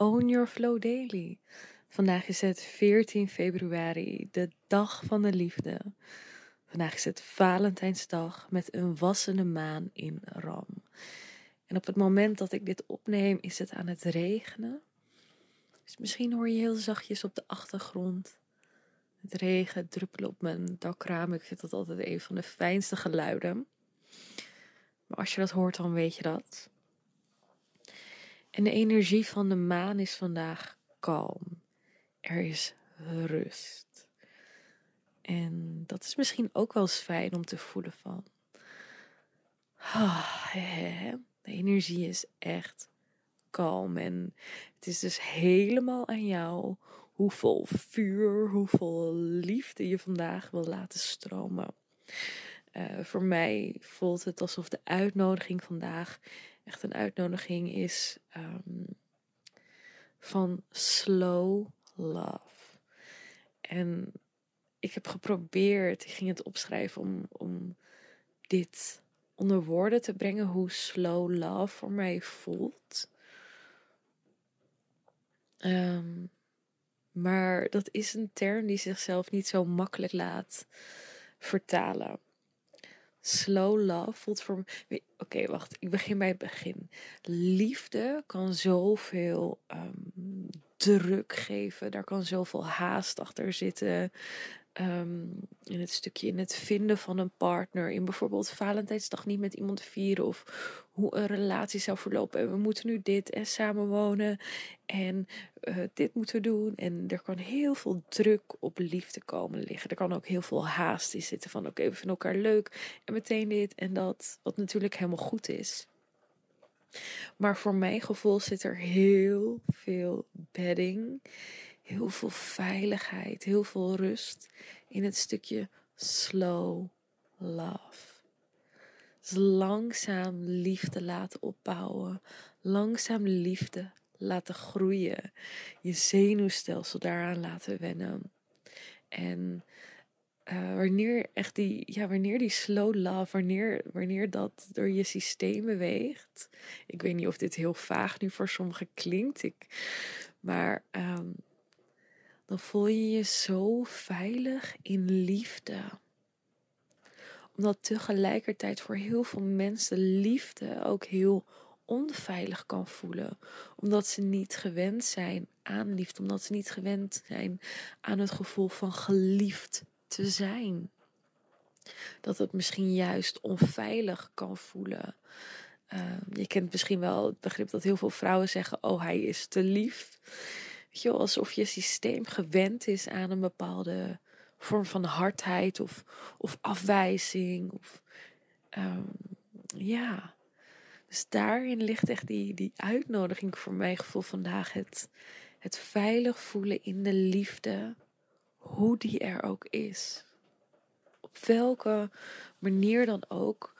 Own Your Flow Daily. Vandaag is het 14 februari, de dag van de liefde. Vandaag is het Valentijnsdag met een wassende maan in Ram. En op het moment dat ik dit opneem, is het aan het regenen. Dus misschien hoor je heel zachtjes op de achtergrond het regen druppelen op mijn dakraam. Ik vind dat altijd een van de fijnste geluiden. Maar als je dat hoort, dan weet je dat. En de energie van de maan is vandaag kalm. Er is rust. En dat is misschien ook wel eens fijn om te voelen van. Ah, de energie is echt kalm. En het is dus helemaal aan jou hoeveel vuur, hoeveel liefde je vandaag wil laten stromen. Uh, voor mij voelt het alsof de uitnodiging vandaag echt een uitnodiging is um, van slow love. En ik heb geprobeerd, ik ging het opschrijven om, om dit onder woorden te brengen, hoe slow love voor mij voelt. Um, maar dat is een term die zichzelf niet zo makkelijk laat vertalen. Slow love voelt voor me. Oké, wacht. Ik begin bij het begin. Liefde kan zoveel um, druk geven. Daar kan zoveel haast achter zitten. Um, in het stukje in het vinden van een partner. In bijvoorbeeld Valentijnsdag niet met iemand vieren. Of hoe een relatie zou verlopen. En we moeten nu dit en samenwonen. En uh, dit moeten doen. En er kan heel veel druk op liefde komen liggen. Er kan ook heel veel haast in zitten. Van oké, we vinden elkaar leuk. En meteen dit en dat. Wat natuurlijk helemaal goed is. Maar voor mijn gevoel zit er heel veel bedding heel veel veiligheid, heel veel rust in het stukje slow love. Dus langzaam liefde laten opbouwen, langzaam liefde laten groeien, je zenuwstelsel daaraan laten wennen. En uh, wanneer echt die, ja, wanneer die slow love, wanneer, wanneer dat door je systeem beweegt. Ik weet niet of dit heel vaag nu voor sommigen klinkt, ik, maar um, dan voel je je zo veilig in liefde. Omdat tegelijkertijd voor heel veel mensen liefde ook heel onveilig kan voelen. Omdat ze niet gewend zijn aan liefde. Omdat ze niet gewend zijn aan het gevoel van geliefd te zijn. Dat het misschien juist onveilig kan voelen. Uh, je kent misschien wel het begrip dat heel veel vrouwen zeggen: Oh, hij is te lief. Weet je, alsof je systeem gewend is aan een bepaalde vorm van hardheid of, of afwijzing. Of, um, ja. Dus daarin ligt echt die, die uitnodiging voor mijn gevoel vandaag. Het, het veilig voelen in de liefde, hoe die er ook is. Op welke manier dan ook.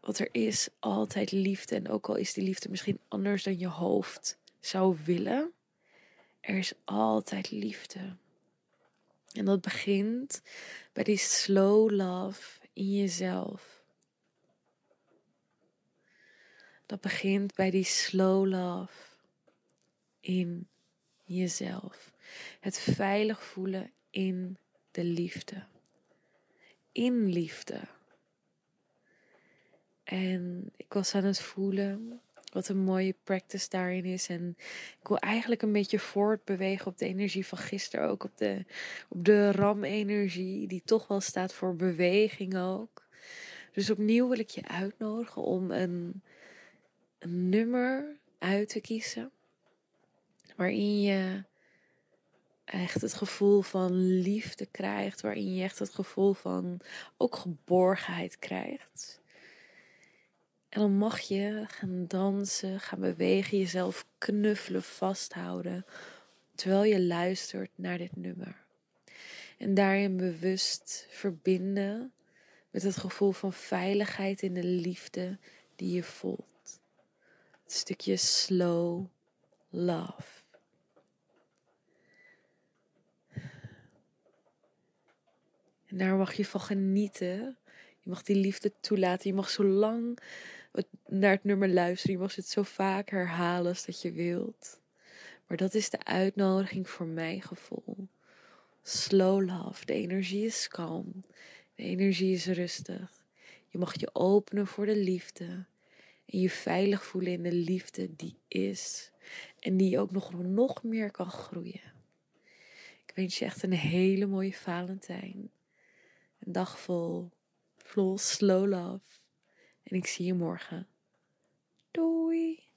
Wat er is, altijd liefde. En ook al is die liefde misschien anders dan je hoofd zou willen, er is altijd liefde. En dat begint bij die slow love in jezelf. Dat begint bij die slow love in jezelf. Het veilig voelen in de liefde. In liefde. En ik was aan het voelen wat een mooie practice daarin is. En ik wil eigenlijk een beetje voortbewegen op de energie van gisteren. Ook op de, op de RAM-energie, die toch wel staat voor beweging ook. Dus opnieuw wil ik je uitnodigen om een, een nummer uit te kiezen. Waarin je echt het gevoel van liefde krijgt. Waarin je echt het gevoel van ook geborgenheid krijgt. En dan mag je gaan dansen, gaan bewegen, jezelf knuffelen, vasthouden, terwijl je luistert naar dit nummer. En daarin bewust verbinden met het gevoel van veiligheid in de liefde die je voelt. Het stukje slow love. En daar mag je van genieten. Je mag die liefde toelaten. Je mag zo lang naar het nummer luisteren. Je mag het zo vaak herhalen als dat je wilt. Maar dat is de uitnodiging voor mijn gevoel. Slow love. De energie is kalm. De energie is rustig. Je mag je openen voor de liefde. En je veilig voelen in de liefde die is. En die ook nog, nog meer kan groeien. Ik wens je echt een hele mooie Valentijn. Een dag vol, slow love. En ik zie je morgen. Doei!